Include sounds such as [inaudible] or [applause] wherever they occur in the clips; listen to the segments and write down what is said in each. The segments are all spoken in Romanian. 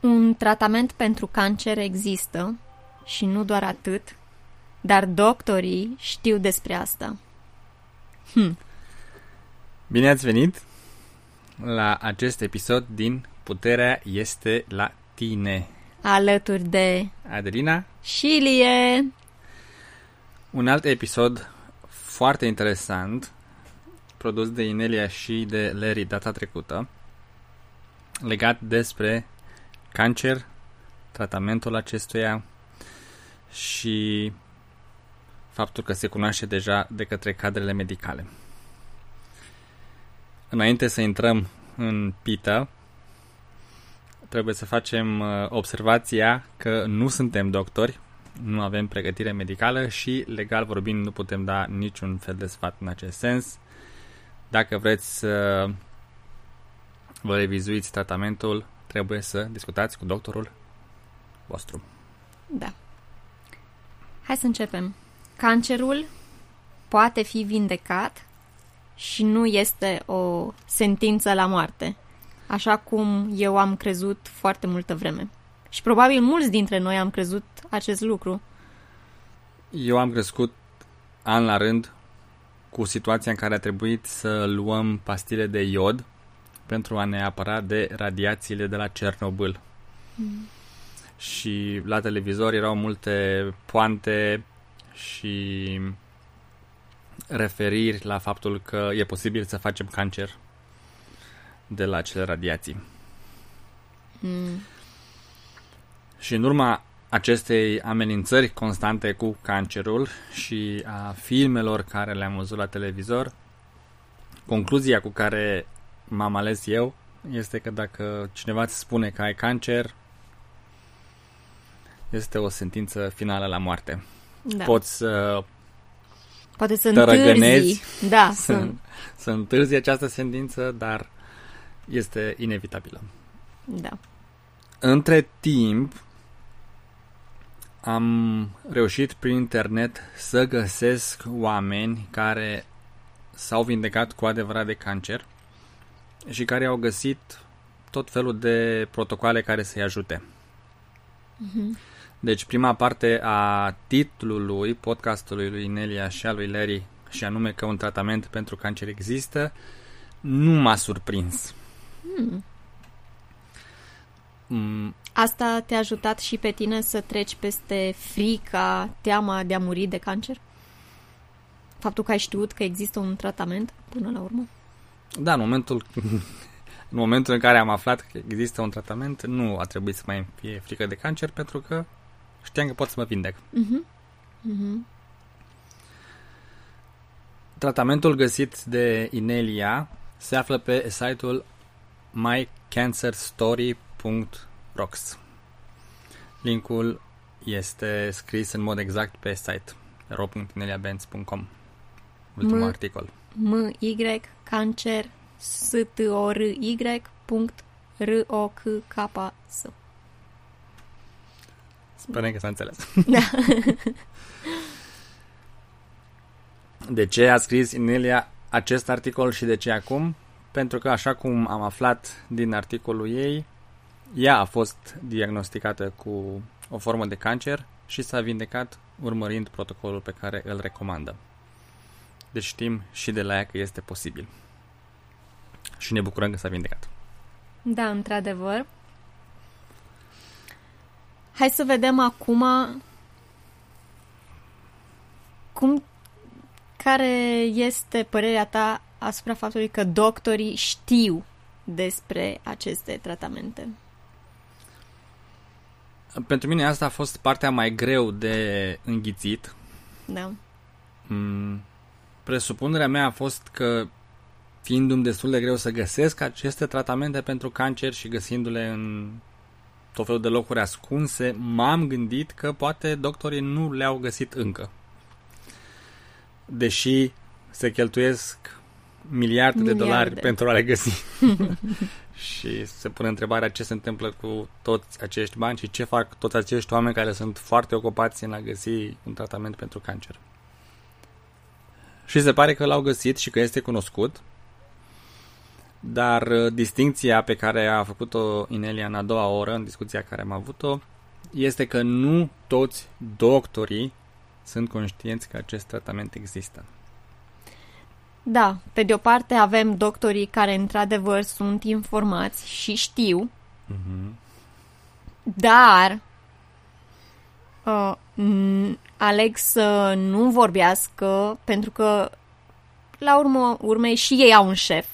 Un tratament pentru cancer există și nu doar atât, dar doctorii știu despre asta. Hm. Bine ați venit la acest episod din Puterea este la tine. Alături de Adelina și Ilie. Un alt episod foarte interesant produs de Inelia și de Larry data trecută legat despre cancer, tratamentul acestuia și faptul că se cunoaște deja de către cadrele medicale. Înainte să intrăm în pită, trebuie să facem uh, observația că nu suntem doctori, nu avem pregătire medicală și, legal vorbind, nu putem da niciun fel de sfat în acest sens. Dacă vreți să vă revizuiți tratamentul, trebuie să discutați cu doctorul vostru. Da. Hai să începem. Cancerul poate fi vindecat și nu este o sentință la moarte, așa cum eu am crezut foarte multă vreme. Și probabil mulți dintre noi am crezut acest lucru. Eu am crescut an la rând cu situația în care a trebuit să luăm pastile de iod pentru a ne apăra de radiațiile de la Cernobâl. Mm. Și la televizor erau multe poante și referiri la faptul că e posibil să facem cancer de la acele radiații. Mm. Și în urma acestei amenințări constante cu cancerul și a filmelor care le-am văzut la televizor, concluzia cu care m-am ales eu este că dacă cineva îți spune că ai cancer, este o sentință finală la moarte. Da. Poți să Poate să întârzi. Da, să, să, să întârzi această sentință, dar este inevitabilă. Da. Între timp, am reușit prin internet să găsesc oameni care s-au vindecat cu adevărat de cancer și care au găsit tot felul de protocoale care să-i ajute. Uh-huh. Deci prima parte a titlului podcastului lui Nelia și a lui Larry și anume că un tratament pentru cancer există, nu m-a surprins. Hmm. Mm. Asta te-a ajutat și pe tine să treci peste frica, teama de a muri de cancer? Faptul că ai știut că există un tratament până la urmă? Da, în momentul, [laughs] în momentul în care am aflat că există un tratament, nu a trebuit să mai fie frică de cancer pentru că știam că pot să mă vindec. Uh-huh. Uh-huh. Tratamentul găsit de Inelia se află pe site-ul mycancerstory.rocks. Linkul este scris în mod exact pe site ro.ineliabenz.com Ultimul M- articol. M Y cancer s t o r y r o c k s Sperăm că s-a înțeles. Da. [laughs] de ce a scris Inelia acest articol și de ce acum? Pentru că, așa cum am aflat din articolul ei, ea a fost diagnosticată cu o formă de cancer și s-a vindecat urmărind protocolul pe care îl recomandă. Deci știm și de la ea că este posibil. Și ne bucurăm că s-a vindecat. Da, într-adevăr. Hai să vedem acum cum care este părerea ta asupra faptului că doctorii știu despre aceste tratamente? Pentru mine asta a fost partea mai greu de înghițit. Da. Mm, presupunerea mea a fost că fiindu-mi destul de greu să găsesc aceste tratamente pentru cancer și găsindu-le în tot felul de locuri ascunse, m-am gândit că poate doctorii nu le-au găsit încă. Deși se cheltuiesc miliarde, miliarde. de dolari pentru a le găsi. [laughs] și se pune întrebarea ce se întâmplă cu toți acești bani și ce fac toți acești oameni care sunt foarte ocupați în a găsi un tratament pentru cancer. Și se pare că l-au găsit și că este cunoscut. Dar uh, distinția pe care a făcut-o Inelia în a doua oră, în discuția care am avut-o, este că nu toți doctorii sunt conștienți că acest tratament există. Da, pe de o parte avem doctorii care într-adevăr sunt informați și știu, Mm-hmm. dar uh, n- aleg să nu vorbească pentru că la urmă urmei și ei au un șef.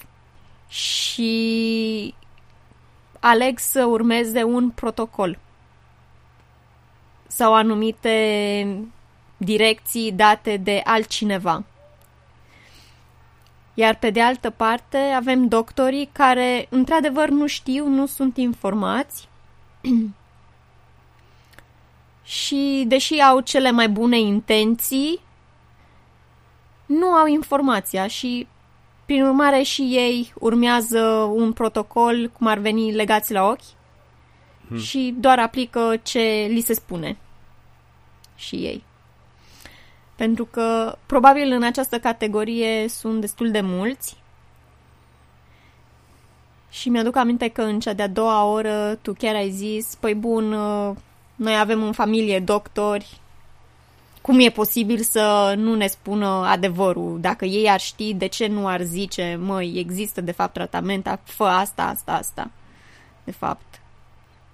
Și aleg să urmeze un protocol. Sau anumite direcții date de altcineva. Iar pe de altă parte avem doctorii care într-adevăr nu știu, nu sunt informați [clears throat] și deși au cele mai bune intenții, nu au informația și prin urmare și ei urmează un protocol cum ar veni legați la ochi Hmm. și doar aplică ce li se spune și ei. Pentru că probabil în această categorie sunt destul de mulți și mi-aduc aminte că în cea de-a doua oră tu chiar ai zis, păi bun, uh, noi avem în familie doctori, cum e posibil să nu ne spună adevărul? Dacă ei ar ști, de ce nu ar zice, măi, există de fapt tratament, fă asta, asta, asta. De fapt,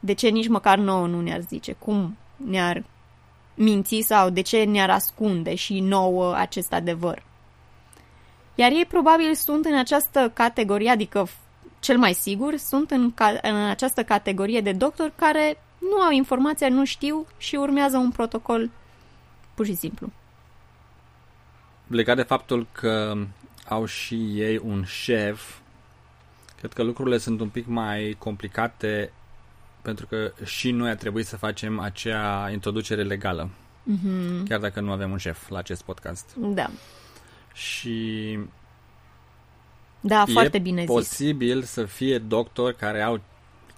de ce nici măcar nouă nu ne-ar zice? Cum ne-ar minți sau de ce ne-ar ascunde și nouă acest adevăr? Iar ei probabil sunt în această categorie, adică cel mai sigur, sunt în, ca- în această categorie de doctori care nu au informația, nu știu și urmează un protocol pur și simplu. Legat de faptul că au și ei un șef, cred că lucrurile sunt un pic mai complicate pentru că și noi a trebuit să facem acea introducere legală, Mm-hmm. chiar dacă nu avem un șef la acest podcast. Da, Și da, e foarte bine zis. posibil să fie doctori care au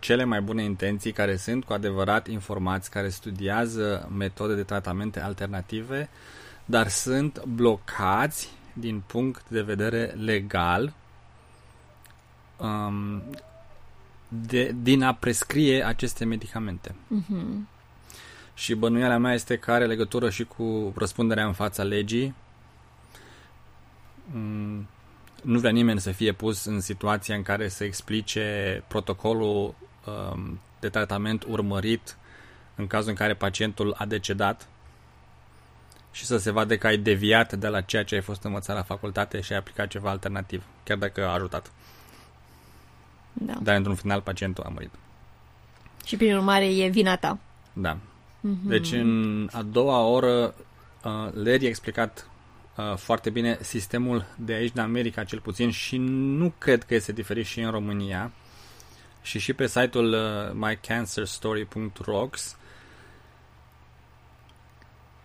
cele mai bune intenții, care sunt cu adevărat informați, care studiază metode de tratamente alternative, dar sunt blocați din punct de vedere legal um, de, din a prescrie aceste medicamente. Mhm. Și bănuiala mea este că are legătură și cu răspunderea în fața legii. Mm, Nu vrea nimeni să fie pus în situația în care să explice protocolul um, de tratament urmărit în cazul în care pacientul a decedat și să se vadă că ai deviat de la ceea ce ai fost învățat la facultate și ai aplicat ceva alternativ, chiar dacă a ajutat. Da. Dar într-un final pacientul a murit. Și prin urmare e vina ta. Da. Mhm. Deci în a doua oră uh, Larry a explicat uh, foarte bine sistemul de aici, de America cel puțin, și nu cred că este diferit și în România. Și și pe site-ul uh, mycancerstory.rocks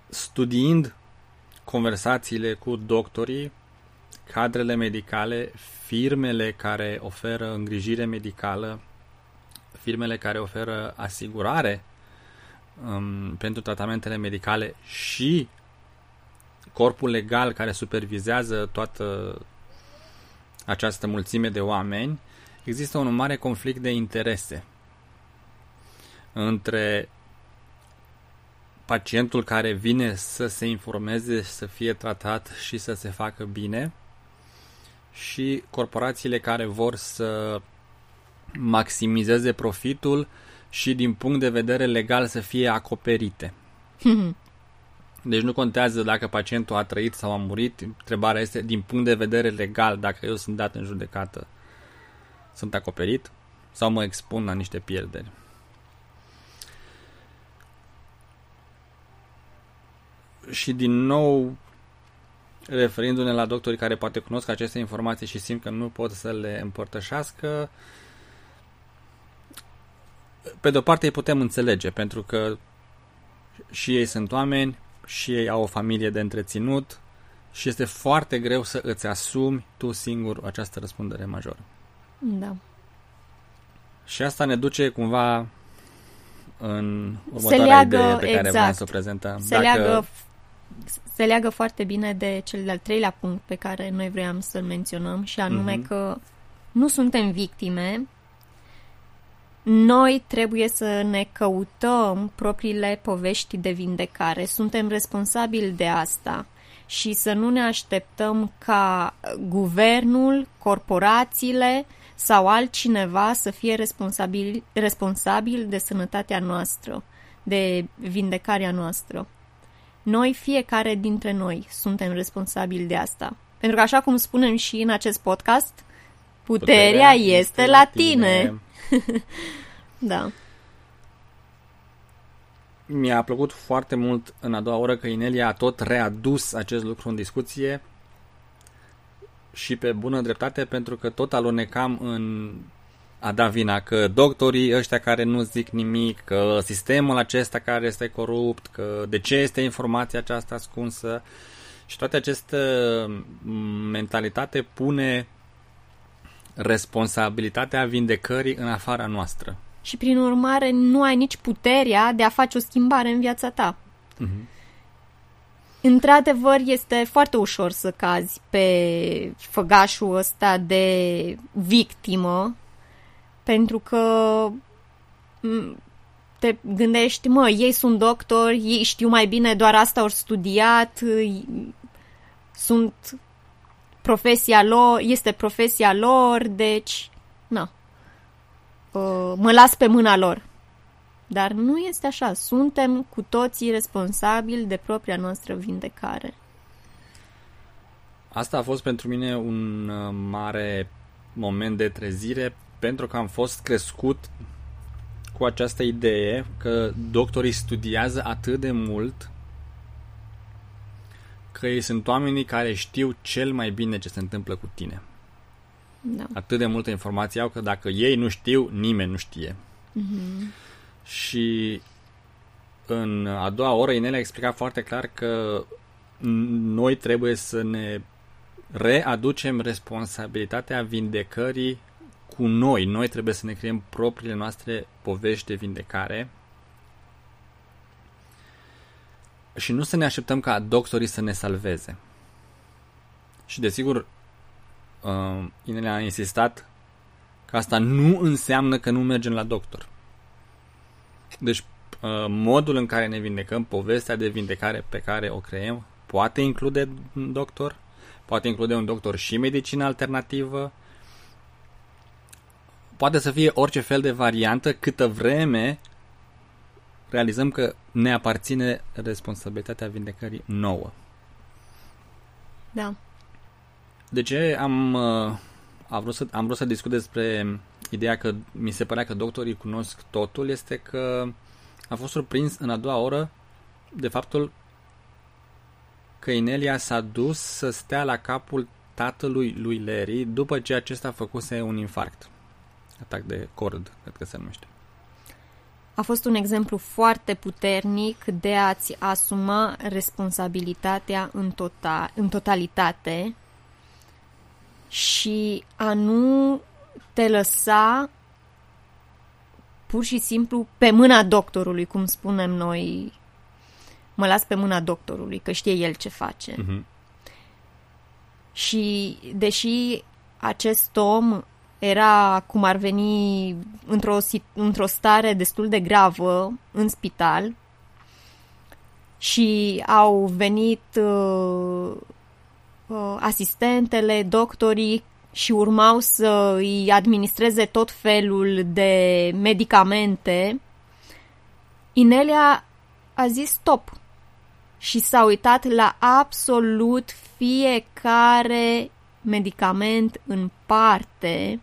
studiind conversațiile cu doctorii, cadrele medicale, firmele care oferă îngrijire medicală, firmele care oferă asigurare um, pentru tratamentele medicale și corpul legal care supervizează toată această mulțime de oameni, există un mare conflict de interese între pacientul care vine să se informeze, să fie tratat și să se facă bine și corporațiile care vor să maximizeze profitul și din punct de vedere legal să fie acoperite. Deci nu contează dacă pacientul a trăit sau a murit, întrebarea este din punct de vedere legal, dacă eu sunt dat în judecată, sunt acoperit sau mă expun la niște pierderi. Și din nou, referindu-ne la doctorii care poate cunosc aceste informații și simt că nu pot să le împărtășească, pe de o parte îi putem înțelege, pentru că și ei sunt oameni, și ei au o familie de întreținut și este foarte greu să îți asumi tu singur această răspundere majoră. Da. Și asta ne duce cumva în următoarea leagă, idee pe care exact. vreau să o prezentăm. Se, leagă, se leagă foarte bine de cel de-al treilea punct pe care noi vreau să-l menționăm și anume Mhm. că nu suntem victime, noi trebuie să ne căutăm propriile povești de vindecare. Suntem responsabili de asta și să nu ne așteptăm ca guvernul, corporațiile sau altcineva să fie responsabil, responsabil de sănătatea noastră, de vindecarea noastră. Noi, fiecare dintre noi, suntem responsabili de asta. Pentru că, așa cum spunem și în acest podcast, puterea, puterea este, este la tine. tine. [laughs] da. Mi-a plăcut foarte mult în a doua oră că Inelia a tot readus acest lucru în discuție și pe bună dreptate pentru că tot alunecam în a da vina că doctorii ăștia care nu zic nimic, că sistemul acesta care este corupt, că de ce este informația aceasta ascunsă și toate aceste mentalitate pune responsabilitatea vindecării în afara noastră. Și prin urmare nu ai nici puterea de a face o schimbare în viața ta. Uh-huh. Într-adevăr, este foarte ușor să cazi pe făgașul ăsta de victimă, pentru că te gândești, mă, ei sunt doctori, ei știu mai bine, doar asta au studiat, sunt profesia lor, este profesia lor, deci, na, mă las pe mâna lor. Dar nu este așa. Suntem cu toții responsabili de propria noastră vindecare. Asta a fost pentru mine un uh, mare moment de trezire pentru că am fost crescut cu această idee că doctorii studiază atât de mult că ei sunt oamenii care știu cel mai bine ce se întâmplă cu tine. Da. Atât de multă informație au că dacă ei nu știu, nimeni nu știe. Mm-hmm. Și în a doua oră Inel a explicat foarte clar că noi trebuie să ne readucem responsabilitatea vindecării cu noi. Noi trebuie să ne creăm propriile noastre povești de vindecare și nu să ne așteptăm ca doctorii să ne salveze. Și desigur, uh, Inele a insistat că asta nu înseamnă că nu mergem la doctor. Deci, uh, modul în care ne vindecăm, povestea de vindecare pe care o creăm, poate include un doctor, poate include un doctor și medicină alternativă, poate să fie orice fel de variantă câtă vreme realizăm că ne aparține responsabilitatea vindecării nouă. Da. De ce am, uh, am, vrut să, am vrut să discut despre ideea că mi se părea că doctorii cunosc totul este că a fost surprins în a doua oră de faptul că Inelia s-a dus să stea la capul tatălui lui Larry după ce acesta făcuse un infarct. Atac de cord, cred că se numește. A fost un exemplu foarte puternic de a-ți asuma responsabilitatea în, total, în totalitate și a nu te lăsa pur și simplu pe mâna doctorului, cum spunem noi. Mă las pe mâna doctorului, că știe el ce face. Uh-huh. Și deși acest om era, cum ar veni, într-o, într-o stare destul de gravă în spital și au venit uh, uh, asistentele, doctorii și urmau să îi administreze tot felul de medicamente, Inelia a zis stop și s-a uitat la absolut fiecare medicament în parte,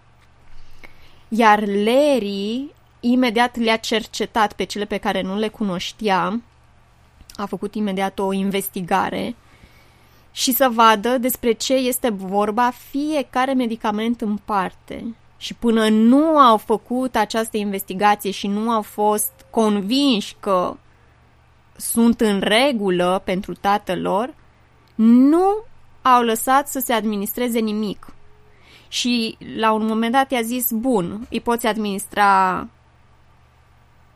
iar Larry imediat le-a cercetat pe cele pe care nu le cunoștea, a făcut imediat o investigare și să vadă despre ce este vorba fiecare medicament în parte. Și până nu au făcut această investigație și nu au fost convinși că sunt în regulă pentru tatăl lor, nu au lăsat să se administreze nimic. Și la un moment dat i-a zis, bun, îi poți administra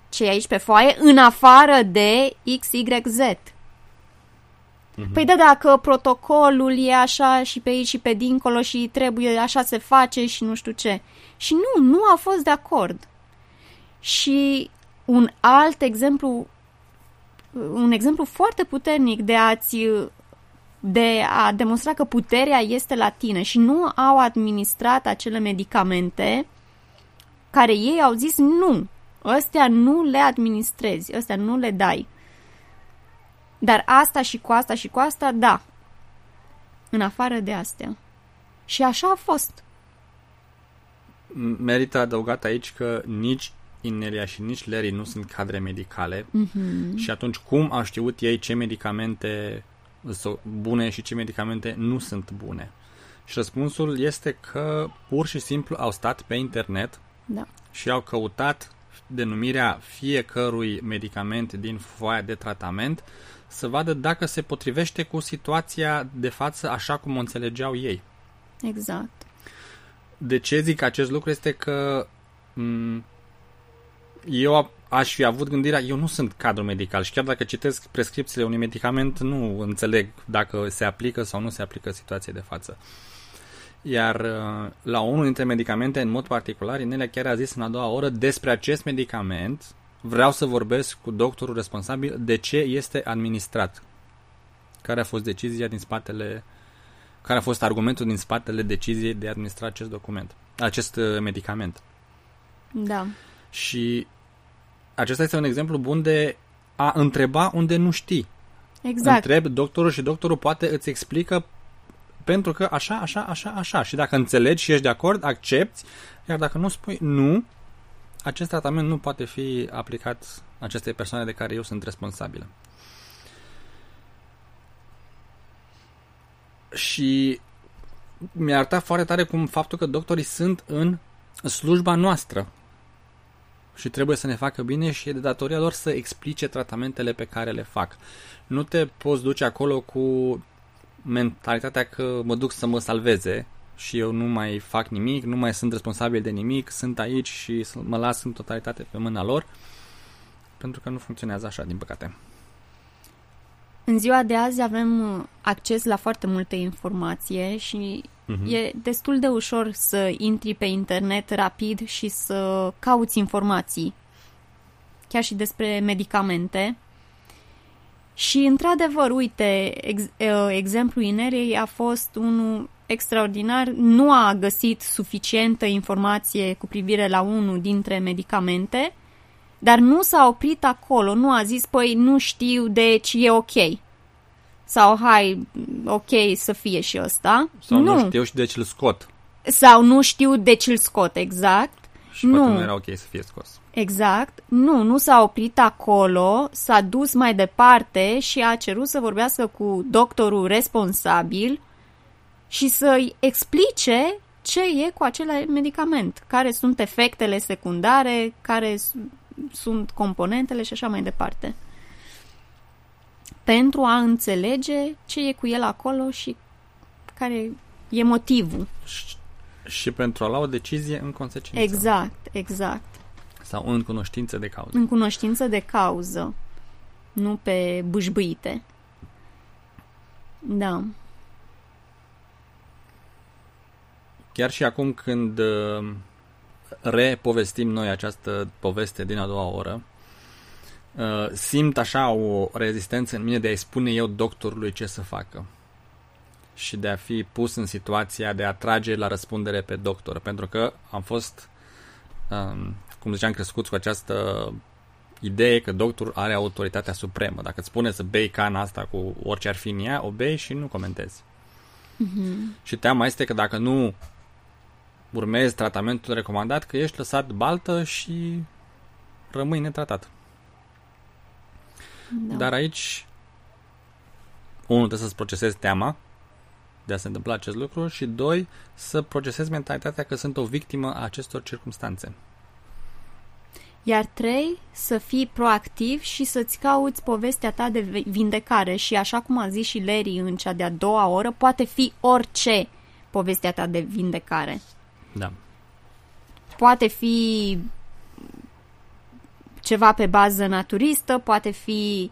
ce e aici pe foaie, în afară de XYZ. Uh-huh. Păi da, dacă protocolul e așa și pe aici și pe dincolo și trebuie așa se face și nu știu ce. Și nu, nu a fost de acord. Și un alt exemplu, un exemplu foarte puternic de a-ți de a demonstra că puterea este la tine și nu au administrat acele medicamente care ei au zis nu, ăstea nu le administrezi, ăstea nu le dai. Dar asta și cu asta și cu asta, da. În afară de astea. Și așa a fost. Merită adăugat aici că nici Inelia și nici Larry nu sunt cadre medicale mm-hmm. și atunci cum au știut ei ce medicamente sunt bune și ce medicamente nu sunt bune? Și răspunsul este că pur și simplu au stat pe internet da. și au căutat denumirea fiecărui medicament din foaia de tratament să vadă dacă se potrivește cu situația de față așa cum o înțelegeau ei. Exact. De ce zic acest lucru este că m- eu aș fi avut gândirea, eu nu sunt cadru medical și chiar dacă citesc prescripțiile unui medicament, nu înțeleg dacă se aplică sau nu se aplică situației de față. Iar uh, la unul dintre medicamente, în mod particular, Inelia chiar a zis în a doua oră despre acest medicament, vreau să vorbesc cu doctorul responsabil de ce este administrat. Care a fost decizia din spatele, care a fost argumentul din spatele deciziei de a administra acest document, acest uh, medicament. Da. Și acesta este un exemplu bun de a întreba unde nu știi. Exact. Întreb doctorul și doctorul poate îți explică pentru că așa, așa, așa, așa. Și dacă înțelegi și ești de acord, accepti, iar dacă nu spui nu, acest tratament nu poate fi aplicat acestei persoane de care eu sunt responsabilă. Și mi-a arătat foarte tare cum faptul că doctorii sunt în slujba noastră și trebuie să ne facă bine și e de datoria lor să explice tratamentele pe care le fac. Nu te poți duce acolo cu mentalitatea că mă duc să mă salveze și eu nu mai fac nimic, nu mai sunt responsabil de nimic, sunt aici și mă las în totalitate pe mâna lor, pentru că nu funcționează așa, din păcate. În ziua de azi avem uh, acces la foarte multe informație și uh-huh. e destul de ușor să intri pe internet rapid și să cauți informații, chiar și despre medicamente. Și, într-adevăr, uite, ex, uh, exemplul Inerei a fost unul extraordinar. Nu a găsit suficientă informație cu privire la unul dintre medicamente, dar nu s-a oprit acolo, nu a zis, păi nu știu, deci e ok. Sau hai, ok să fie și ăsta. Sau nu, nu știu și deci îl scot. Sau nu știu deci îl scot, exact. Și nu. poate nu era ok să fie scos. Exact. Nu, nu s-a oprit acolo, s-a dus mai departe și a cerut să vorbească cu doctorul responsabil și să-i explice ce e cu acel medicament, care sunt efectele secundare, care sunt componentele și așa mai departe. Pentru a înțelege ce e cu el acolo și care e motivul. Și, și pentru a lua o decizie în consecință. Exact, exact. Sau în cunoștință de cauză. În cunoștință de cauză, nu pe bâșbâite. Da. Chiar și acum când uh, repovestim noi această poveste din a doua oră, uh, simt așa o rezistență în mine de a-i spune eu doctorului ce să facă și de a fi pus în situația de a trage la răspundere pe doctor, pentru că am fost, um, cum ziceam, crescut cu această idee că doctorul are autoritatea supremă. Dacă îți spune să bei cana asta cu orice ar fi în ea, o bei și nu comentezi. Mm-hmm. Și teama este că dacă nu urmezi tratamentul recomandat, că ești lăsat baltă și rămâi netratat. Da. Dar aici, unul, trebuie să-ți procesezi teama de a se întâmpla acest lucru și, doi, să procesezi mentalitatea că sunt o victimă a acestor circunstanțe. Iar trei, să fii proactiv și să-ți cauți povestea ta de vindecare și așa cum a zis și Larry în cea de-a doua oră, poate fi orice povestea ta de vindecare. Da. Poate fi ceva pe bază naturistă, poate fi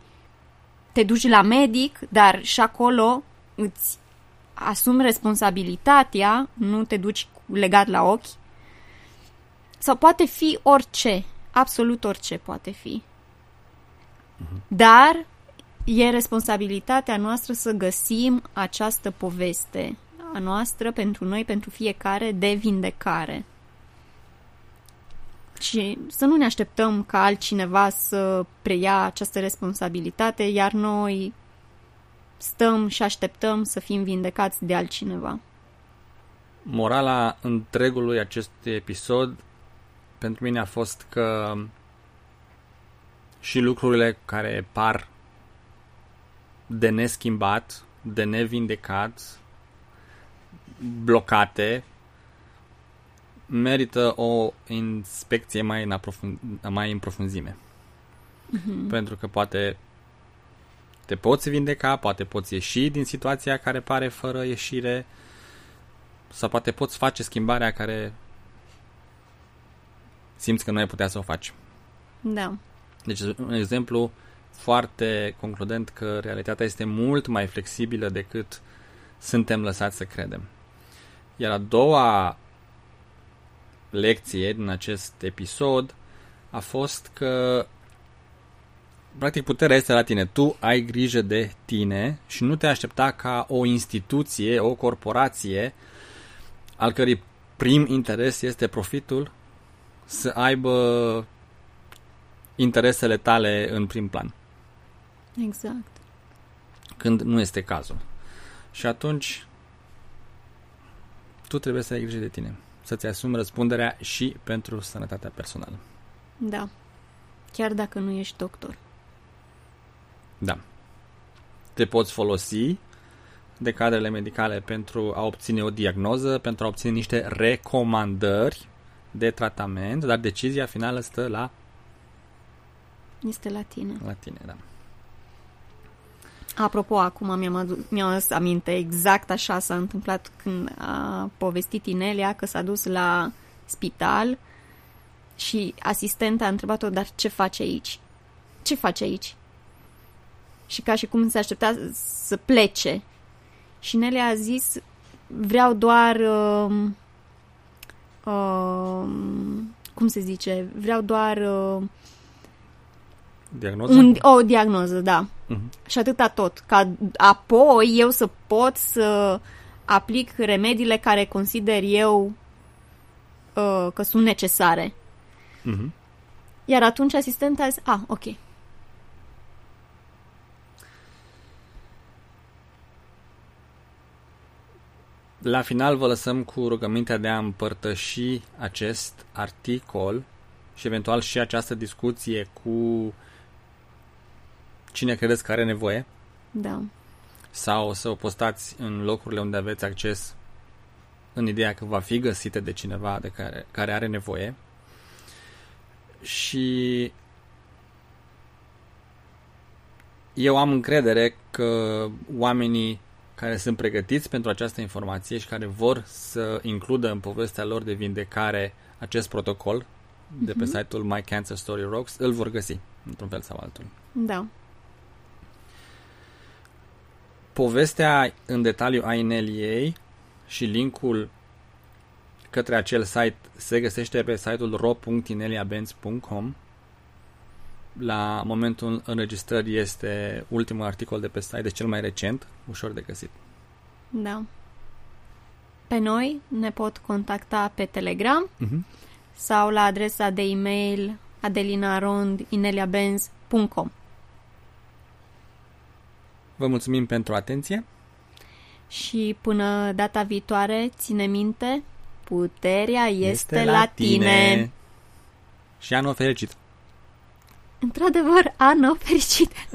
te duci la medic, dar și acolo îți asumi responsabilitatea, nu te duci legat la ochi. Sau poate fi orice, absolut orice poate fi. Dar e responsabilitatea noastră să găsim această poveste a noastră pentru noi, pentru fiecare, de vindecare. Și să nu ne așteptăm ca altcineva să preia această responsabilitate, iar noi stăm și așteptăm să fim vindecați de altcineva. Morala întregului acestui episod pentru mine a fost că și lucrurile care par de neschimbat, de nevindecat, blocate, merită o inspecție mai în, aprofund- mai în profunzime. Mm-hmm. Pentru că poate te poți vindeca, poate poți ieși din situația care pare fără ieșire sau poate poți face schimbarea care simți că nu ai putea să o faci. Da. Deci, un exemplu foarte concludent că realitatea este mult mai flexibilă decât suntem lăsați să credem. Iar a doua lecție din acest episod a fost că practic puterea este la tine. Tu ai grijă de tine și nu te aștepta ca o instituție, o corporație al cărei prim interes este profitul să aibă interesele tale în prim plan. Exact. Când nu este cazul. Și atunci tu trebuie să ai grijă de tine. Să-ți asumi răspunderea și pentru sănătatea personală. Da. Chiar dacă nu ești doctor. Da. Te poți folosi de cadrele medicale pentru a obține o diagnoză, pentru a obține niște recomandări de tratament, dar decizia finală stă la este la tine. La tine, da. Apropo, acum mi-am, adu- mi-am adus aminte, exact așa s-a întâmplat când a povestit Inelia că s-a dus la spital și asistenta a întrebat-o, dar ce face aici? Ce face aici? Și ca și cum se aștepta să plece. Și Nelia a zis, vreau doar... Uh, uh, cum se zice? Vreau doar... Uh, Diagnoză? Un, o diagnoză, da. Uh-huh. Și atâta tot. Ca apoi eu să pot să aplic remediile care consider eu uh, că sunt necesare. Uh-huh. Iar atunci asistenta a zis, ah, ok. La final vă lăsăm cu rugămintea de a împărtăși acest articol și eventual și această discuție cu cine credeți că are nevoie. Da. Sau să o postați în locurile unde aveți acces în ideea că va fi găsită de cineva de care, care are nevoie. Și eu am încredere că oamenii care sunt pregătiți pentru această informație și care vor să includă în povestea lor de vindecare acest protocol de pe mm-hmm. site-ul My Cancer Story Rocks, îl vor găsi, într-un fel sau altul. Da. Povestea în detaliu a Ineliei și linkul către acel site se găsește pe site-ul ro.ineliabenz.com la momentul înregistrării este ultimul articol de pe site, deci cel mai recent, ușor de găsit. Da. Pe noi ne pot contacta pe Telegram uh-huh. sau la adresa de e-mail adelinarondineliabenz.com Vă mulțumim pentru atenție. Și până data viitoare, ține minte, puterea este, este la tine. tine. Și anul fericit! Într-adevăr, anul fericit! [laughs]